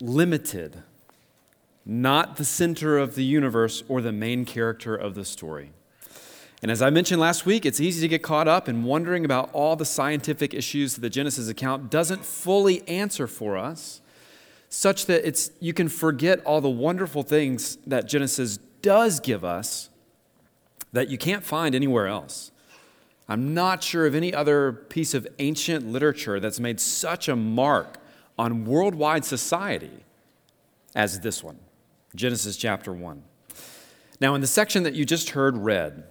limited, not the center of the universe or the main character of the story. And as I mentioned last week, it's easy to get caught up in wondering about all the scientific issues that the Genesis account doesn't fully answer for us, such that it's, you can forget all the wonderful things that Genesis does give us that you can't find anywhere else. I'm not sure of any other piece of ancient literature that's made such a mark on worldwide society as this one Genesis chapter 1. Now, in the section that you just heard read,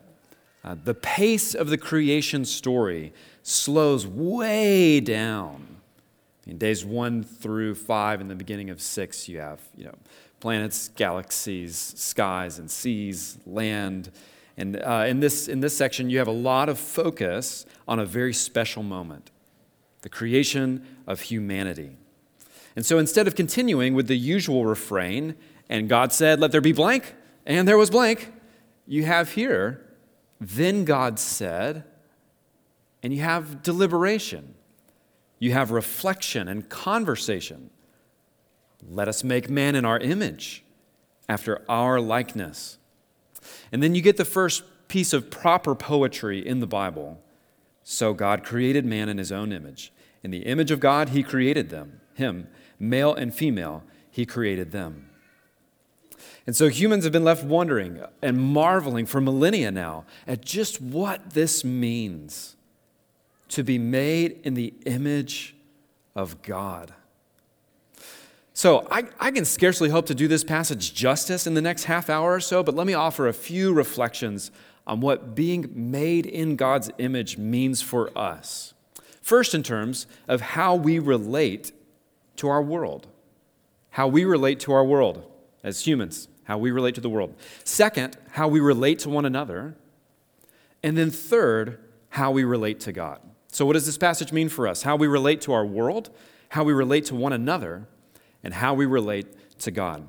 uh, the pace of the creation story slows way down. In days one through five, in the beginning of six, you have you know, planets, galaxies, skies, and seas, land. And uh, in, this, in this section, you have a lot of focus on a very special moment the creation of humanity. And so instead of continuing with the usual refrain, and God said, Let there be blank, and there was blank, you have here, then God said, and you have deliberation, you have reflection and conversation. Let us make man in our image, after our likeness. And then you get the first piece of proper poetry in the Bible. So God created man in his own image. In the image of God, he created them, him, male and female, he created them. And so humans have been left wondering and marveling for millennia now at just what this means to be made in the image of God. So I, I, can scarcely hope to do this passage justice in the next half hour or so, but let me offer a few reflections on what being made in God's image means for us. First, in terms of how we relate to our world, how we relate to our world as humans how we relate to the world. Second, how we relate to one another. And then third, how we relate to God. So, what does this passage mean for us? How we relate to our world, how we relate to one another, and how we relate to God.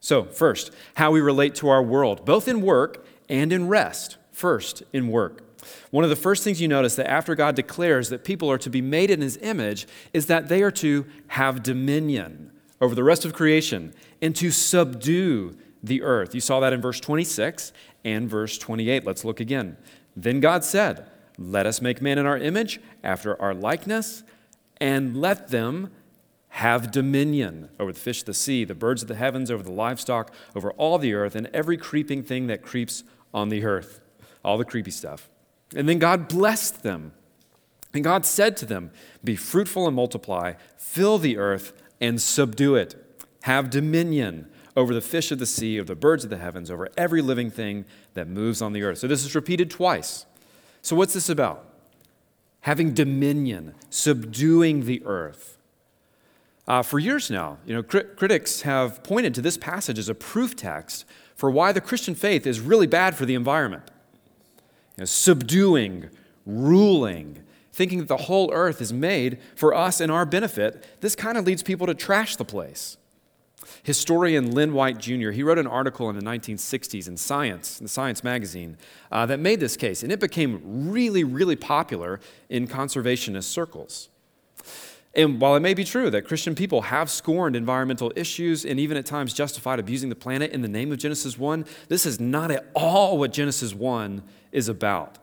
So, first, how we relate to our world, both in work and in rest. First, in work. One of the first things you notice that after God declares that people are to be made in his image is that they are to have dominion over the rest of creation and to subdue the earth. You saw that in verse 26 and verse 28. Let's look again. Then God said, Let us make man in our image, after our likeness, and let them have dominion over the fish of the sea, the birds of the heavens, over the livestock, over all the earth, and every creeping thing that creeps on the earth. All the creepy stuff. And then God blessed them. And God said to them, Be fruitful and multiply, fill the earth and subdue it, have dominion over the fish of the sea, over the birds of the heavens, over every living thing that moves on the earth. So this is repeated twice. So, what's this about? Having dominion, subduing the earth. Uh, for years now, you know, crit- critics have pointed to this passage as a proof text for why the Christian faith is really bad for the environment. Know, subduing, ruling, thinking that the whole earth is made for us and our benefit, this kind of leads people to trash the place. Historian Lynn White Jr. he wrote an article in the 1960s in Science, in the Science magazine, uh, that made this case, and it became really, really popular in conservationist circles. And while it may be true that Christian people have scorned environmental issues and even at times justified abusing the planet in the name of Genesis 1, this is not at all what Genesis 1 is about.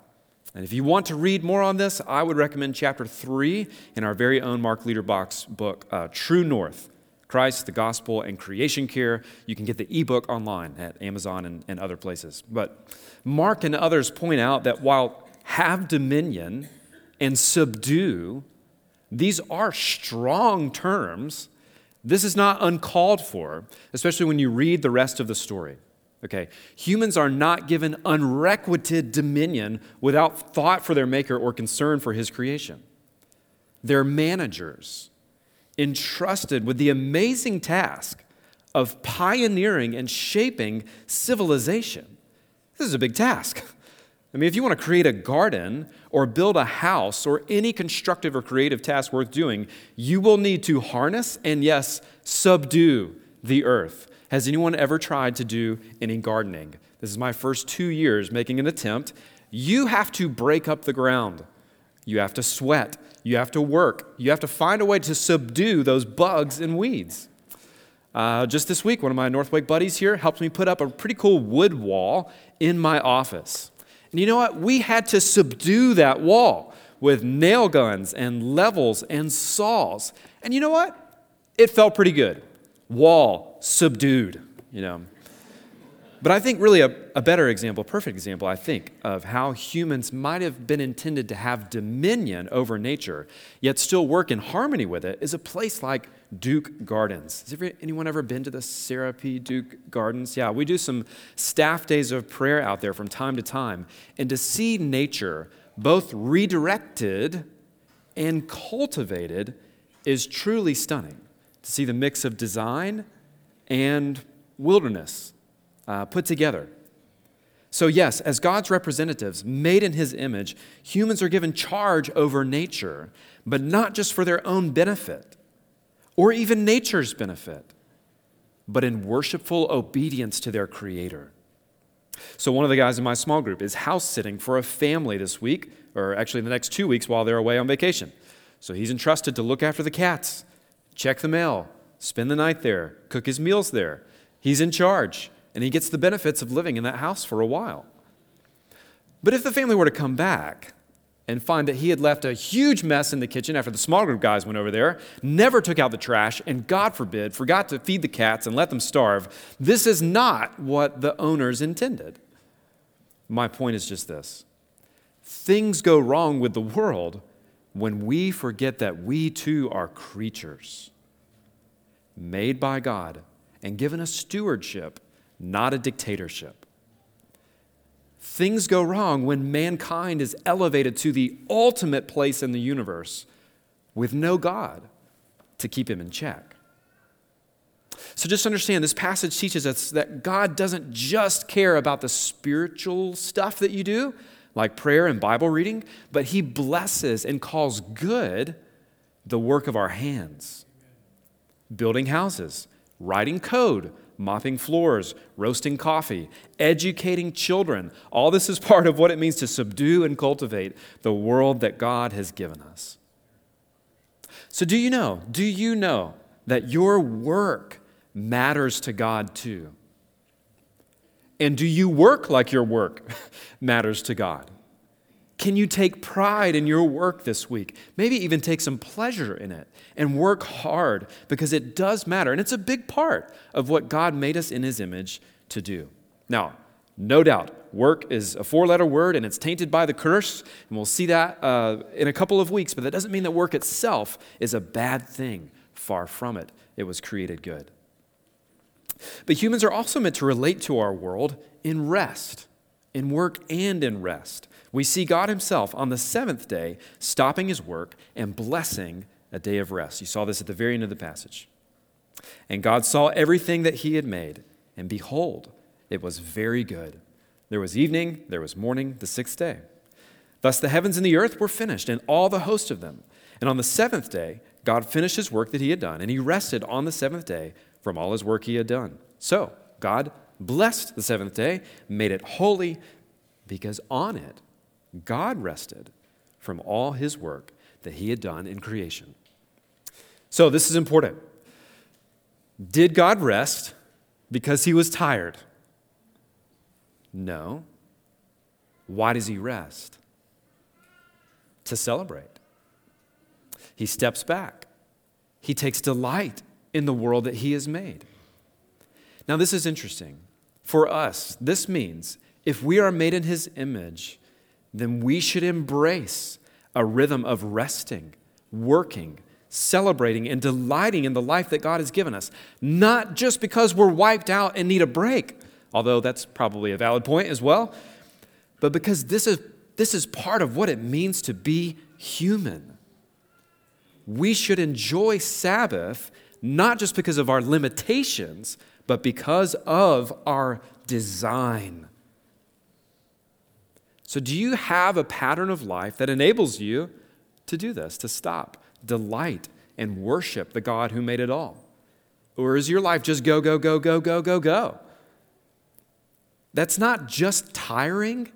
And if you want to read more on this, I would recommend chapter 3 in our very own Mark Liederbach's book, uh, True North Christ, the Gospel, and Creation Care. You can get the ebook online at Amazon and, and other places. But Mark and others point out that while have dominion and subdue, these are strong terms. This is not uncalled for, especially when you read the rest of the story. Okay, humans are not given unrequited dominion without thought for their maker or concern for his creation. They're managers entrusted with the amazing task of pioneering and shaping civilization. This is a big task. I mean, if you want to create a garden or build a house or any constructive or creative task worth doing, you will need to harness and, yes, subdue the earth. Has anyone ever tried to do any gardening? This is my first two years making an attempt. You have to break up the ground, you have to sweat, you have to work. You have to find a way to subdue those bugs and weeds. Uh, just this week, one of my Northwake buddies here helped me put up a pretty cool wood wall in my office. And you know what? We had to subdue that wall with nail guns and levels and saws. And you know what? It felt pretty good. Wall subdued, you know. But I think really a, a better example, perfect example, I think, of how humans might have been intended to have dominion over nature, yet still work in harmony with it, is a place like Duke Gardens. Has ever, anyone ever been to the Sarah. Duke Gardens? Yeah, we do some staff days of prayer out there from time to time. And to see nature both redirected and cultivated is truly stunning. To see the mix of design and wilderness uh, put together. So, yes, as God's representatives, made in his image, humans are given charge over nature, but not just for their own benefit or even nature's benefit, but in worshipful obedience to their Creator. So, one of the guys in my small group is house sitting for a family this week, or actually the next two weeks while they're away on vacation. So, he's entrusted to look after the cats, check the mail, spend the night there, cook his meals there. He's in charge and he gets the benefits of living in that house for a while. But if the family were to come back and find that he had left a huge mess in the kitchen after the small group guys went over there, never took out the trash, and God forbid, forgot to feed the cats and let them starve, this is not what the owners intended. My point is just this things go wrong with the world when we forget that we too are creatures made by God and given a stewardship not a dictatorship. Things go wrong when mankind is elevated to the ultimate place in the universe with no God to keep him in check. So just understand this passage teaches us that God doesn't just care about the spiritual stuff that you do, like prayer and Bible reading, but He blesses and calls good the work of our hands. Building houses, writing code, mopping floors, roasting coffee, educating children. All this is part of what it means to subdue and cultivate the world that God has given us. So, do you know? Do you know that your work matters to God too? And do you work like your work matters to God? Can you take pride in your work this week? Maybe even take some pleasure in it and work hard because it does matter. And it's a big part of what God made us in His image to do. Now, no doubt, work is a four letter word and it's tainted by the curse. And we'll see that uh, in a couple of weeks. But that doesn't mean that work itself is a bad thing. Far from it, it was created good. But humans are also meant to relate to our world in rest, in work and in rest. We see God Himself on the seventh day stopping His work and blessing a day of rest. You saw this at the very end of the passage. And God saw everything that He had made, and behold, it was very good. There was evening, there was morning, the sixth day. Thus the heavens and the earth were finished, and all the host of them. And on the seventh day, God finished his work that he had done, and he rested on the seventh day from all his work he had done. So God blessed the seventh day, made it holy, because on it God rested from all his work that he had done in creation. So, this is important. Did God rest because he was tired? No. Why does he rest? To celebrate. He steps back. He takes delight in the world that he has made. Now, this is interesting. For us, this means if we are made in his image, then we should embrace a rhythm of resting, working, celebrating, and delighting in the life that God has given us, not just because we're wiped out and need a break, although that's probably a valid point as well, but because this is, this is part of what it means to be human. We should enjoy Sabbath not just because of our limitations, but because of our design. So, do you have a pattern of life that enables you to do this, to stop, delight, and worship the God who made it all? Or is your life just go, go, go, go, go, go, go? That's not just tiring,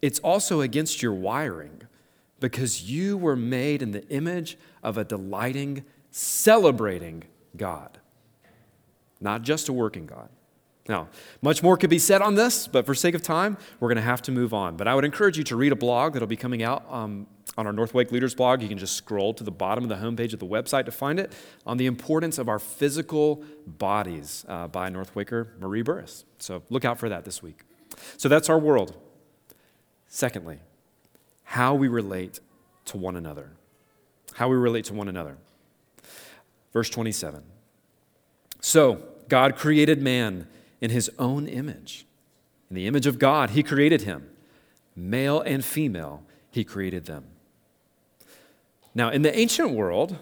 it's also against your wiring because you were made in the image of a delighting, celebrating God. not just a working God. Now, much more could be said on this, but for sake of time, we're going to have to move on. But I would encourage you to read a blog that'll be coming out um, on our Northwake Leaders blog. You can just scroll to the bottom of the homepage of the website to find it on the importance of our physical bodies uh, by Northwaker Marie Burris. So look out for that this week. So that's our world. Secondly, how we relate to one another. How we relate to one another. Verse 27. So, God created man in his own image. In the image of God, he created him. Male and female, he created them. Now, in the ancient world,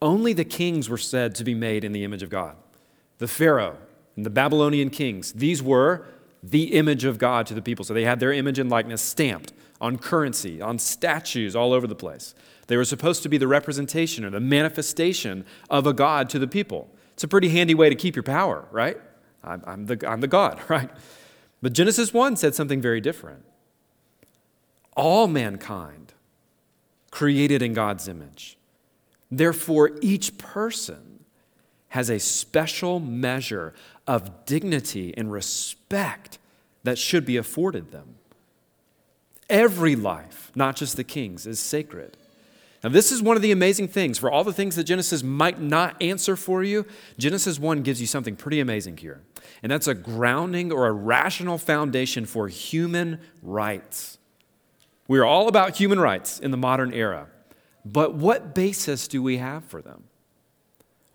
only the kings were said to be made in the image of God. The Pharaoh and the Babylonian kings, these were the image of God to the people. So they had their image and likeness stamped on currency, on statues all over the place. They were supposed to be the representation or the manifestation of a God to the people. It's a pretty handy way to keep your power, right? I'm, I'm, the, I'm the God, right? But Genesis 1 said something very different. All mankind created in God's image. Therefore, each person has a special measure of dignity and respect that should be afforded them. Every life, not just the king's, is sacred. Now, this is one of the amazing things. For all the things that Genesis might not answer for you, Genesis 1 gives you something pretty amazing here. And that's a grounding or a rational foundation for human rights. We are all about human rights in the modern era. But what basis do we have for them?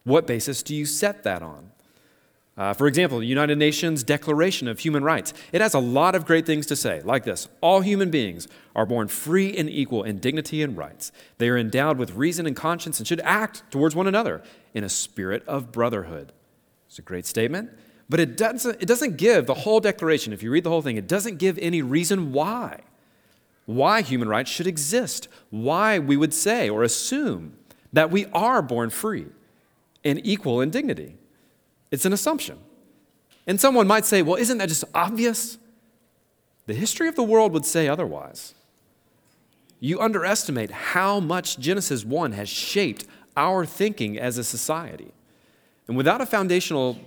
What basis do you set that on? Uh, for example, the United Nations Declaration of Human Rights. It has a lot of great things to say, like this All human beings are born free and equal in dignity and rights. They are endowed with reason and conscience and should act towards one another in a spirit of brotherhood. It's a great statement, but it doesn't, it doesn't give the whole declaration. If you read the whole thing, it doesn't give any reason why. Why human rights should exist, why we would say or assume that we are born free and equal in dignity. It's an assumption. And someone might say, well, isn't that just obvious? The history of the world would say otherwise. You underestimate how much Genesis 1 has shaped our thinking as a society. And without a foundational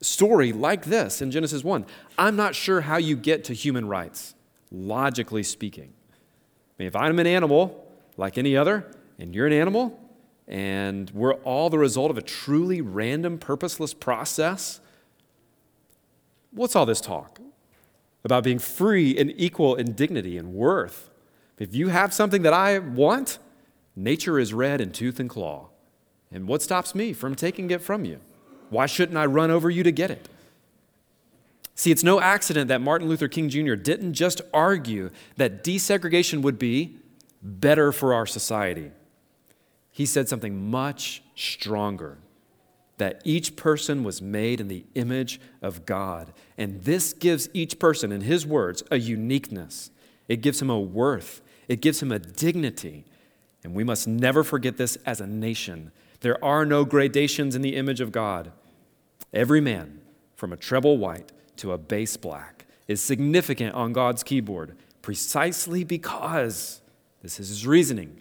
story like this in Genesis 1, I'm not sure how you get to human rights, logically speaking. I mean, if I'm an animal like any other, and you're an animal, and we're all the result of a truly random, purposeless process. What's all this talk about being free and equal in dignity and worth? If you have something that I want, nature is red in tooth and claw. And what stops me from taking it from you? Why shouldn't I run over you to get it? See, it's no accident that Martin Luther King Jr. didn't just argue that desegregation would be better for our society he said something much stronger that each person was made in the image of God. And this gives each person, in his words, a uniqueness. It gives him a worth, it gives him a dignity. And we must never forget this as a nation. There are no gradations in the image of God. Every man, from a treble white to a bass black, is significant on God's keyboard precisely because, this is his reasoning,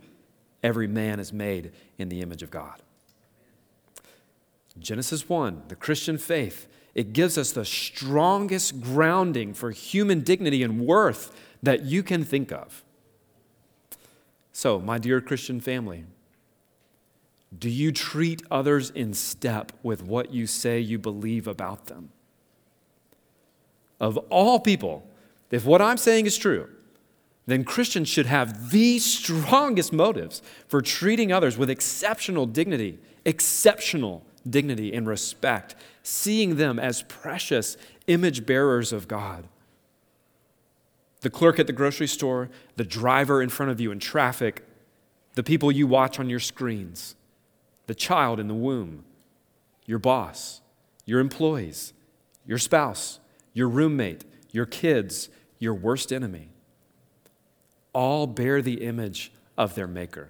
every man is made in the image of God. Genesis 1, the Christian faith, it gives us the strongest grounding for human dignity and worth that you can think of. So, my dear Christian family, do you treat others in step with what you say you believe about them? Of all people, if what I'm saying is true, then Christians should have the strongest motives for treating others with exceptional dignity, exceptional dignity and respect, seeing them as precious image bearers of God. The clerk at the grocery store, the driver in front of you in traffic, the people you watch on your screens, the child in the womb, your boss, your employees, your spouse, your roommate, your kids, your worst enemy all bear the image of their maker.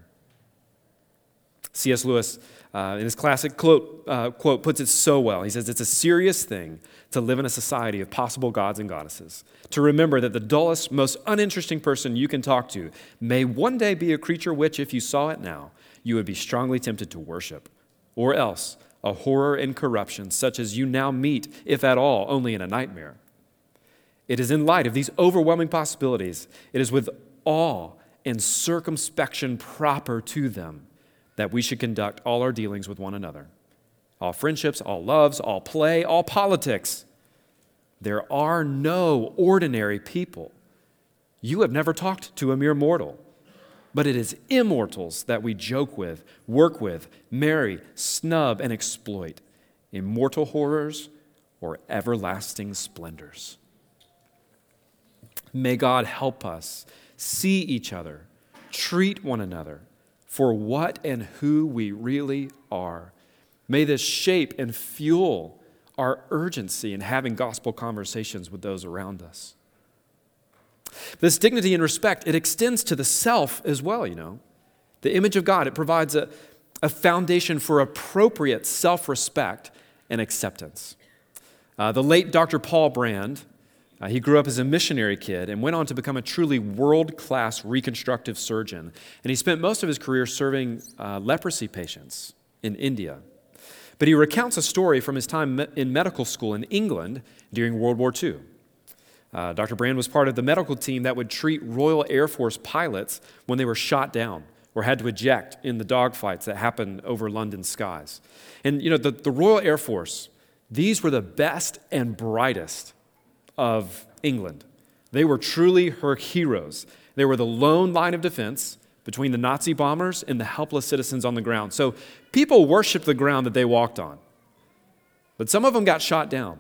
C.S. Lewis, uh, in his classic quote, uh, quote, puts it so well. He says, It's a serious thing to live in a society of possible gods and goddesses, to remember that the dullest, most uninteresting person you can talk to may one day be a creature which, if you saw it now, you would be strongly tempted to worship, or else a horror and corruption such as you now meet, if at all, only in a nightmare. It is in light of these overwhelming possibilities, it is with awe and circumspection proper to them that we should conduct all our dealings with one another. All friendships, all loves, all play, all politics. There are no ordinary people. You have never talked to a mere mortal but it is immortals that we joke with, work with, marry, snub, and exploit. Immortal horrors or everlasting splendors. May God help us see each other, treat one another for what and who we really are. May this shape and fuel our urgency in having gospel conversations with those around us. This dignity and respect, it extends to the self as well, you know. The image of God, it provides a, a foundation for appropriate self respect and acceptance. Uh, the late Dr. Paul Brand, uh, he grew up as a missionary kid and went on to become a truly world class reconstructive surgeon. And he spent most of his career serving uh, leprosy patients in India. But he recounts a story from his time in medical school in England during World War II. Uh, Dr. Brand was part of the medical team that would treat Royal Air Force pilots when they were shot down or had to eject in the dogfights that happened over London skies. And, you know, the, the Royal Air Force, these were the best and brightest of England. They were truly her heroes. They were the lone line of defense between the Nazi bombers and the helpless citizens on the ground. So people worshiped the ground that they walked on. But some of them got shot down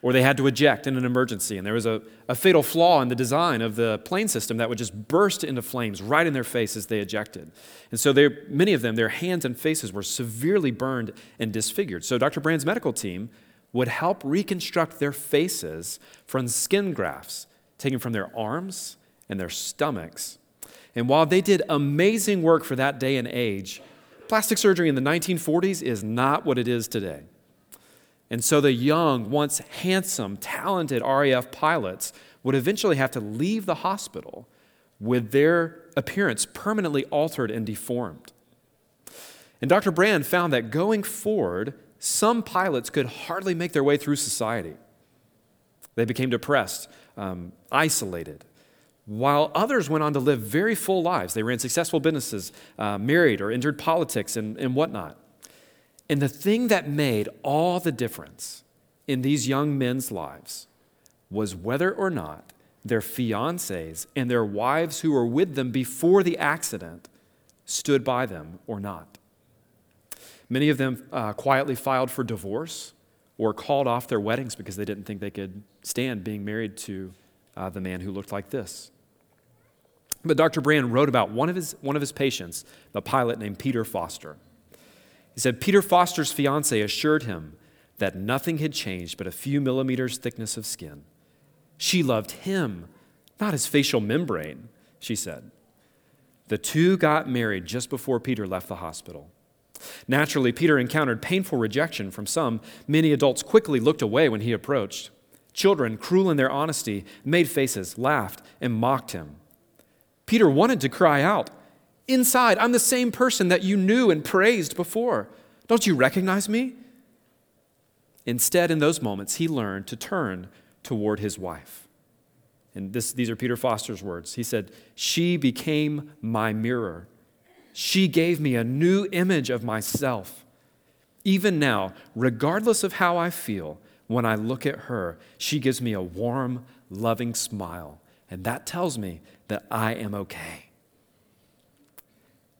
or they had to eject in an emergency. And there was a, a fatal flaw in the design of the plane system that would just burst into flames right in their face as they ejected. And so they, many of them, their hands and faces were severely burned and disfigured. So Dr. Brand's medical team would help reconstruct their faces from skin grafts taken from their arms and their stomachs. And while they did amazing work for that day and age, plastic surgery in the 1940s is not what it is today. And so the young, once handsome, talented RAF pilots would eventually have to leave the hospital with their appearance permanently altered and deformed. And Dr. Brand found that going forward, some pilots could hardly make their way through society. They became depressed, um, isolated, while others went on to live very full lives. They ran successful businesses, uh, married, or entered politics and, and whatnot. And the thing that made all the difference in these young men's lives was whether or not their fiancés and their wives who were with them before the accident stood by them or not. Many of them uh, quietly filed for divorce or called off their weddings because they didn't think they could stand being married to uh, the man who looked like this. But Dr. Brand wrote about one of his, one of his patients, the pilot named Peter Foster. He said Peter Foster's fiance assured him that nothing had changed but a few millimeters thickness of skin. She loved him, not his facial membrane, she said. The two got married just before Peter left the hospital. Naturally, Peter encountered painful rejection from some. Many adults quickly looked away when he approached. Children, cruel in their honesty, made faces, laughed, and mocked him. Peter wanted to cry out, Inside, I'm the same person that you knew and praised before. Don't you recognize me? Instead, in those moments, he learned to turn toward his wife. And this, these are Peter Foster's words. He said, She became my mirror. She gave me a new image of myself. Even now, regardless of how I feel, when I look at her, she gives me a warm, loving smile. And that tells me that I am okay.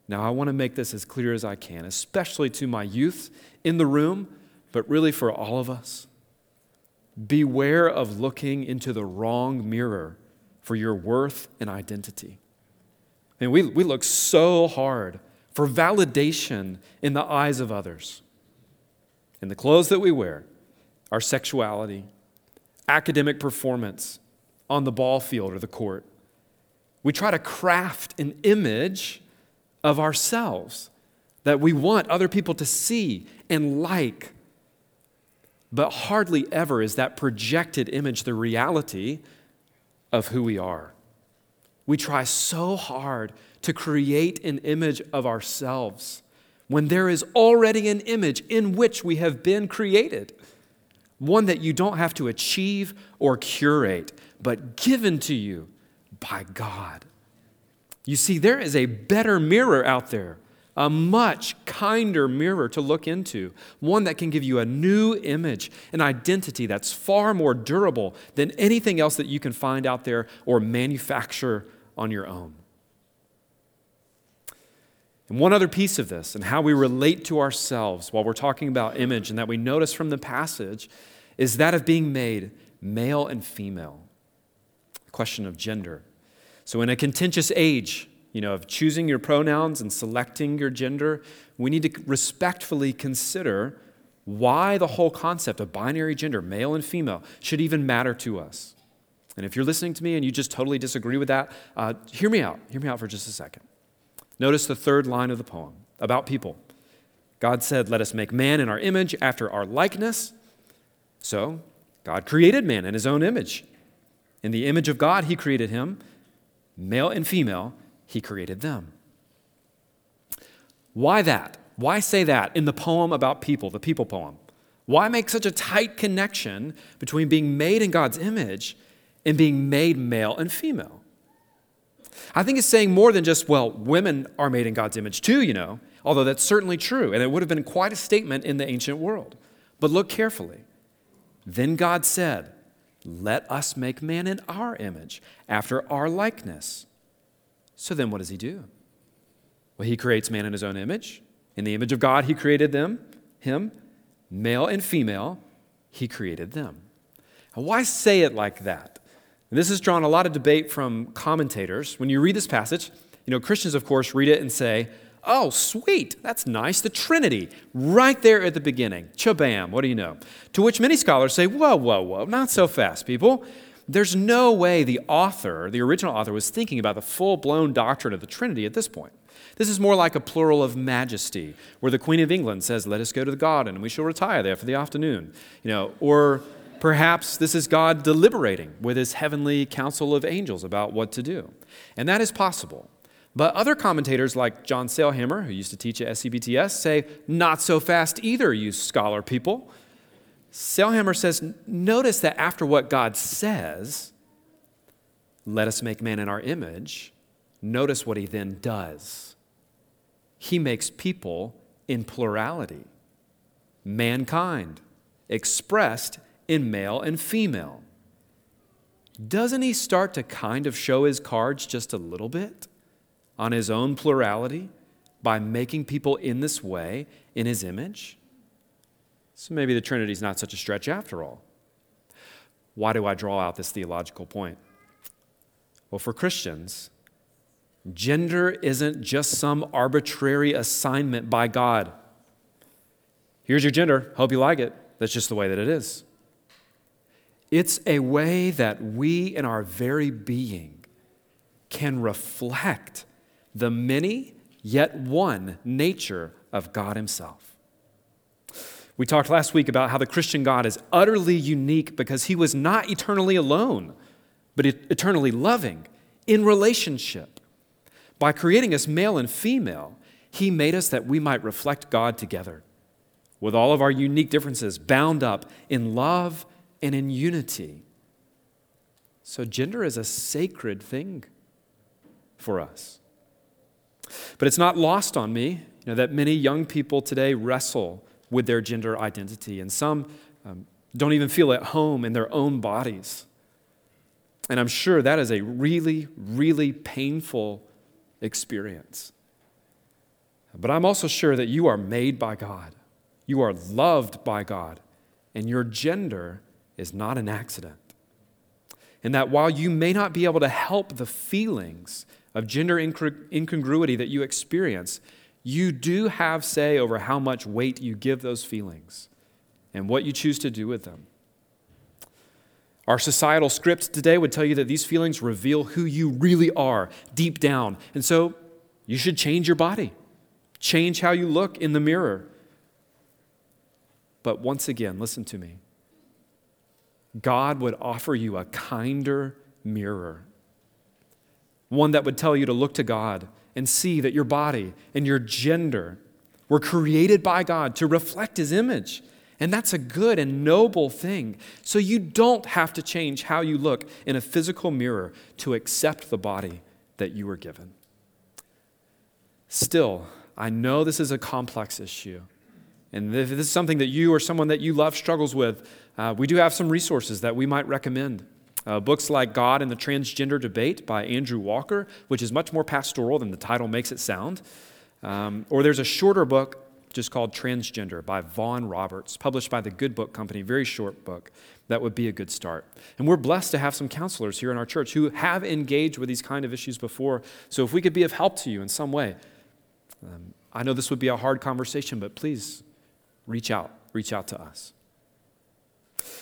Now, I want to make this as clear as I can, especially to my youth in the room, but really for all of us. Beware of looking into the wrong mirror for your worth and identity. And we, we look so hard for validation in the eyes of others. In the clothes that we wear, our sexuality, academic performance on the ball field or the court. We try to craft an image of ourselves that we want other people to see and like. But hardly ever is that projected image the reality of who we are. We try so hard to create an image of ourselves when there is already an image in which we have been created? One that you don't have to achieve or curate, but given to you by God. You see, there is a better mirror out there, a much kinder mirror to look into, one that can give you a new image, an identity that's far more durable than anything else that you can find out there or manufacture on your own. And one other piece of this and how we relate to ourselves while we're talking about image and that we notice from the passage is that of being made male and female. A question of gender. So, in a contentious age, you know, of choosing your pronouns and selecting your gender, we need to respectfully consider why the whole concept of binary gender, male and female, should even matter to us. And if you're listening to me and you just totally disagree with that, uh, hear me out. Hear me out for just a second. Notice the third line of the poem about people. God said, Let us make man in our image after our likeness. So, God created man in his own image. In the image of God, he created him. Male and female, he created them. Why that? Why say that in the poem about people, the people poem? Why make such a tight connection between being made in God's image and being made male and female? I think it's saying more than just, well, women are made in God's image too, you know, although that's certainly true, and it would have been quite a statement in the ancient world. But look carefully. Then God said, Let us make man in our image, after our likeness. So then what does he do? Well, he creates man in his own image. In the image of God, he created them, him, male and female, he created them. Now, why say it like that? And this has drawn a lot of debate from commentators. When you read this passage, you know, Christians, of course, read it and say, Oh, sweet, that's nice. The Trinity, right there at the beginning. Chabam, what do you know? To which many scholars say, Whoa, whoa, whoa, not so fast, people. There's no way the author, the original author, was thinking about the full blown doctrine of the Trinity at this point. This is more like a plural of majesty, where the Queen of England says, Let us go to the garden and we shall retire there for the afternoon. You know, or Perhaps this is God deliberating with his heavenly council of angels about what to do. And that is possible. But other commentators, like John Sailhamer, who used to teach at SEBTS, say, not so fast either, you scholar people. Sailhamer says, notice that after what God says, let us make man in our image, notice what he then does. He makes people in plurality, mankind, expressed in male and female. Doesn't he start to kind of show his cards just a little bit on his own plurality by making people in this way in his image? So maybe the Trinity's not such a stretch after all. Why do I draw out this theological point? Well, for Christians, gender isn't just some arbitrary assignment by God. Here's your gender. Hope you like it. That's just the way that it is. It's a way that we, in our very being, can reflect the many yet one nature of God Himself. We talked last week about how the Christian God is utterly unique because He was not eternally alone, but eternally loving in relationship. By creating us male and female, He made us that we might reflect God together, with all of our unique differences bound up in love and in unity. So, gender is a sacred thing for us. But it's not lost on me you know, that many young people today wrestle with their gender identity, and some um, don't even feel at home in their own bodies. And I'm sure that is a really, really painful experience. But I'm also sure that you are made by God, you are loved by God, and your gender is not an accident. And that while you may not be able to help the feelings of gender incongruity that you experience, you do have say over how much weight you give those feelings and what you choose to do with them. Our societal script today would tell you that these feelings reveal who you really are deep down. And so you should change your body, change how you look in the mirror. But once again, listen to me. God would offer you a kinder mirror, one that would tell you to look to God and see that your body and your gender We're created by God to reflect His image. And that's a good and noble thing. So you don't have to change how you look in a physical mirror to accept the body that you were given. Still, I know this is a complex issue. And if this is something that you or someone that you love struggles with, uh, we do have some resources that we might recommend. Uh, books like God and the Transgender Debate by Andrew Walker, which is much more pastoral than the title makes it sound. Um, or there's a shorter book just called Transgender by Vaughn Roberts, published by the Good Book Company, very short book. That would be a good start. And we're blessed to have some counselors here in our church who have engaged with these kind of issues before. So if we could be of help to you in some way, um, I know this would be a hard conversation, but please reach out. Reach out to us.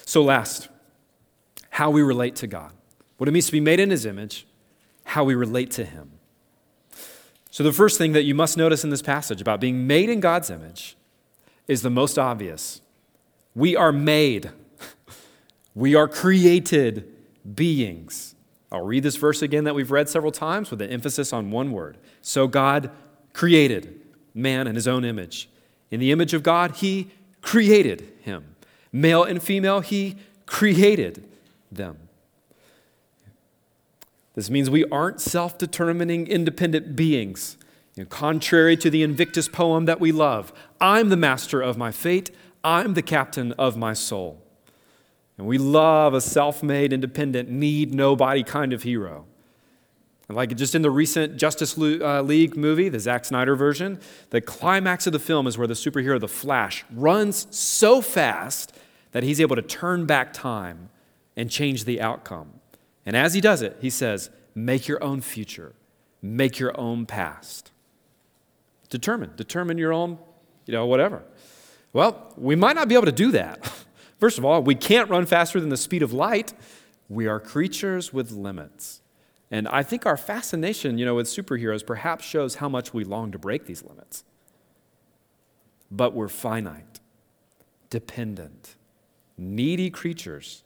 So, last, how we relate to God. What it means to be made in His image, how we relate to Him. So, the first thing that you must notice in this passage about being made in God's image is the most obvious. We are made, we are created beings. I'll read this verse again that we've read several times with an emphasis on one word. So, God created man in his own image. In the image of God, he created him. Male and female, he created them. This means we aren't self determining, independent beings. You know, contrary to the Invictus poem that we love, I'm the master of my fate, I'm the captain of my soul. And we love a self made, independent, need nobody kind of hero. Like just in the recent Justice uh, League movie, the Zack Snyder version, the climax of the film is where the superhero, the Flash, runs so fast that he's able to turn back time and change the outcome. And as he does it, he says, Make your own future, make your own past. Determine, determine your own, you know, whatever. Well, we might not be able to do that. First of all, we can't run faster than the speed of light. We are creatures with limits. And I think our fascination, you know, with superheroes perhaps shows how much we long to break these limits. But we're finite, dependent, needy creatures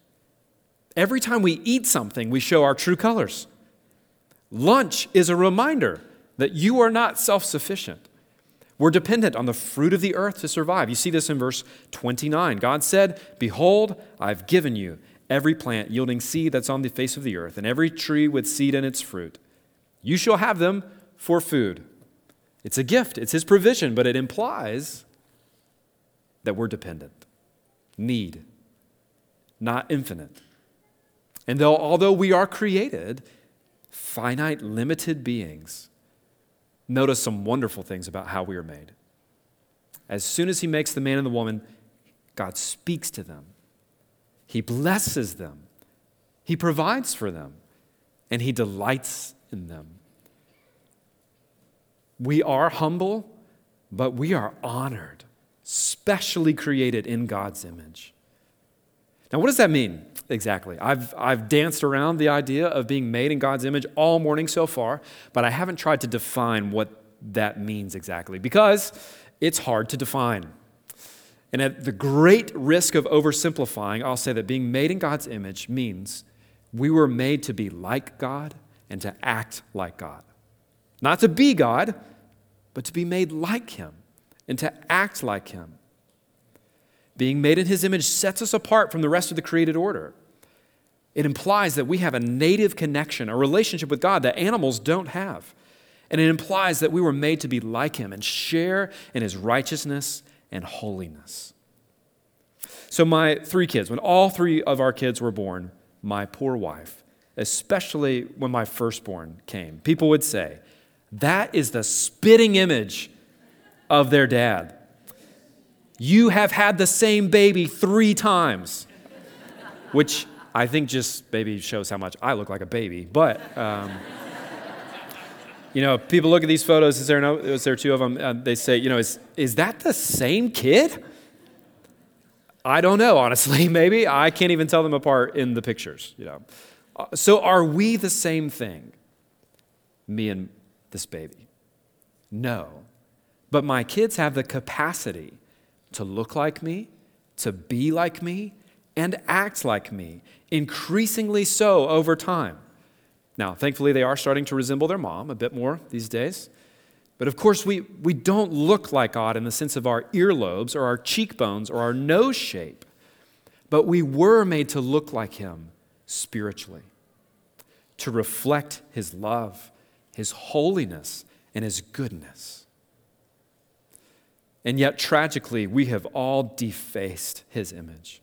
Every time we eat something, we show our true colors. Lunch is a reminder that you are not self sufficient. We're dependent on the fruit of the earth to survive. You see this in verse 29. God said, Behold, I've given you every plant yielding seed that's on the face of the earth, and every tree with seed in its fruit. You shall have them for food. It's a gift, it's His provision, but it implies that we're dependent, need, not infinite. And though, although we are created, finite, limited beings, notice some wonderful things about how we are made. As soon as He makes the man and the woman, God speaks to them, He blesses them, He provides for them, and He delights in them. We are humble, but we are honored, specially created in God's image. Now, what does that mean exactly? I've, I've danced around the idea of being made in God's image all morning so far, but I haven't tried to define what that means exactly because it's hard to define. And at the great risk of oversimplifying, I'll say that being made in God's image means we were made to be like God and to act like God. Not to be God, but to be made like Him and to act like Him. Being made in his image sets us apart from the rest of the created order. It implies that we have a native connection, a relationship with God that animals don't have. And it implies that we were made to be like him and share in his righteousness and holiness. So, my three kids, when all three of our kids were born, my poor wife, especially when my firstborn came, people would say, That is the spitting image of their dad. You have had the same baby three times, which I think just maybe shows how much I look like a baby. But, um, you know, people look at these photos. Is there, no, is there two of them? Uh, they say, you know, is, is that the same kid? I don't know, honestly. Maybe. I can't even tell them apart in the pictures, you know. Uh, so are we the same thing, me and this baby? No. But my kids have the capacity to look like me, to be like me, and act like me, increasingly so over time. Now, thankfully, they are starting to resemble their mom a bit more these days. But of course, we, we don't look like God in the sense of our earlobes or our cheekbones or our nose shape, but we were made to look like Him spiritually, to reflect His love, His holiness, and His goodness. And yet, tragically, we have all defaced His image.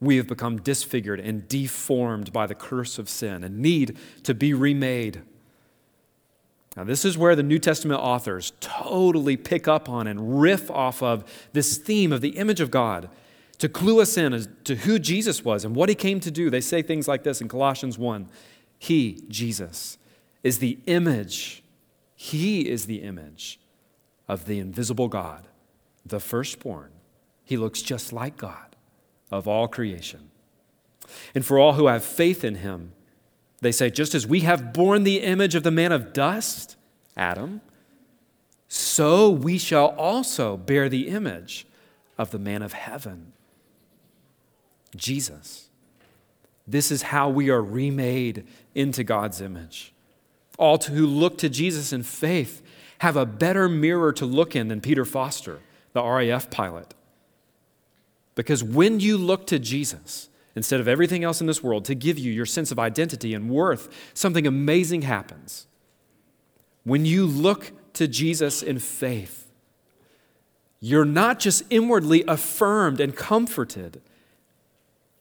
We have become disfigured and deformed by the curse of sin and need to be remade now, this is where the New Testament authors totally pick up on and riff off of this theme of the image of God to clue us in as to who Jesus was and what he came to do. They say things like this in Colossians 1 He, Jesus, is the image, he is the image of the invisible God, the firstborn. He looks just like God of all creation. And for all who have faith in him, they say, just as we have borne the image of the man of dust, Adam, so we shall also bear the image of the man of heaven, Jesus. This is how we are remade into God's image. All who look to Jesus in faith have a better mirror to look in than Peter Foster, the RAF pilot. Because when you look to Jesus, instead of everything else in this world to give you your sense of identity and worth, something amazing happens. When you look to Jesus in faith, you're not just inwardly affirmed and comforted,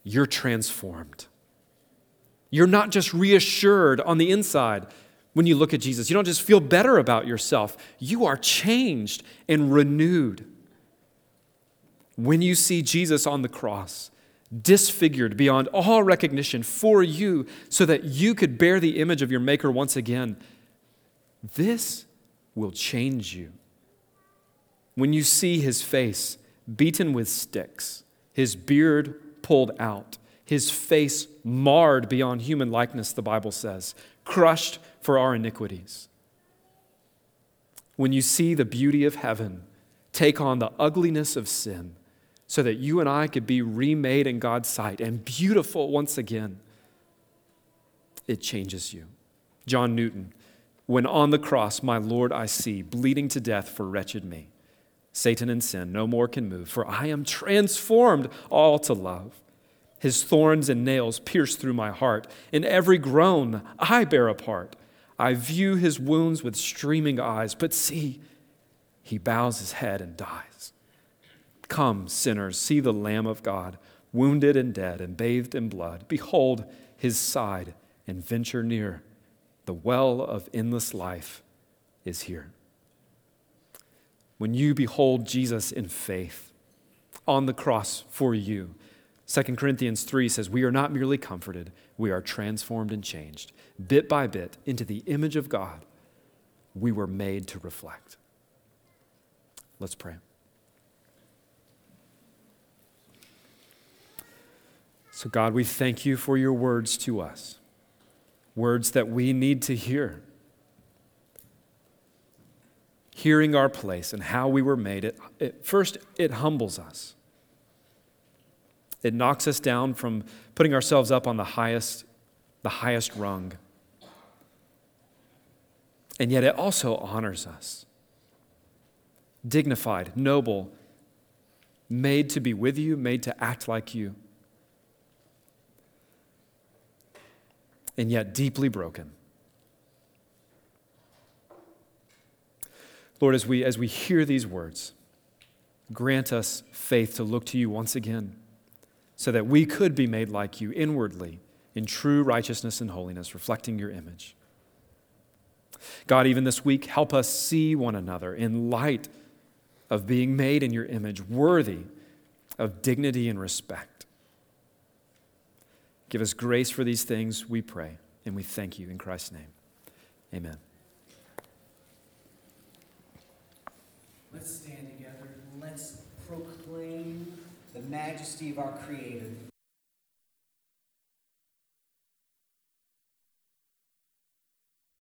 you're transformed. You're not just reassured on the inside when you look at Jesus. You don't just feel better about yourself, you are changed and renewed. When you see Jesus on the cross, disfigured beyond all recognition for you so that you could bear the image of your Maker once again. This will change you. When you see his face beaten with sticks, his beard pulled out, his face marred beyond human likeness, the Bible says, crushed for our iniquities. When you see the beauty of heaven take on the ugliness of sin, so that you and I could be remade in God's sight and beautiful once again, it changes you. John Newton, when on the cross, my Lord I see, bleeding to death for wretched me. Satan and sin no more can move, for I am transformed all to love. His thorns and nails pierce through my heart. In every groan I bear a part. I view his wounds with streaming eyes, but see, he bows his head and dies. Come, sinners, see the Lamb of God, wounded and dead and bathed in blood. Behold his side and venture near. The well of endless life is here. When you behold Jesus in faith on the cross for you, 2 Corinthians 3 says, We are not merely comforted, we are transformed and changed, bit by bit, into the image of God we were made to reflect. Let's pray. So, God, we thank you for your words to us, words that we need to hear. Hearing our place and how we were made, it, it, first, it humbles us. It knocks us down from putting ourselves up on the highest, the highest rung. And yet it also honors us. Dignified, noble, made to be with you, made to act like you. And yet deeply broken. Lord, as we, as we hear these words, grant us faith to look to you once again so that we could be made like you inwardly in true righteousness and holiness, reflecting your image. God, even this week, help us see one another in light of being made in your image, worthy of dignity and respect. Give us grace for these things, we pray, and we thank you in Christ's name. Amen. Let's stand together let's proclaim the majesty of our Creator.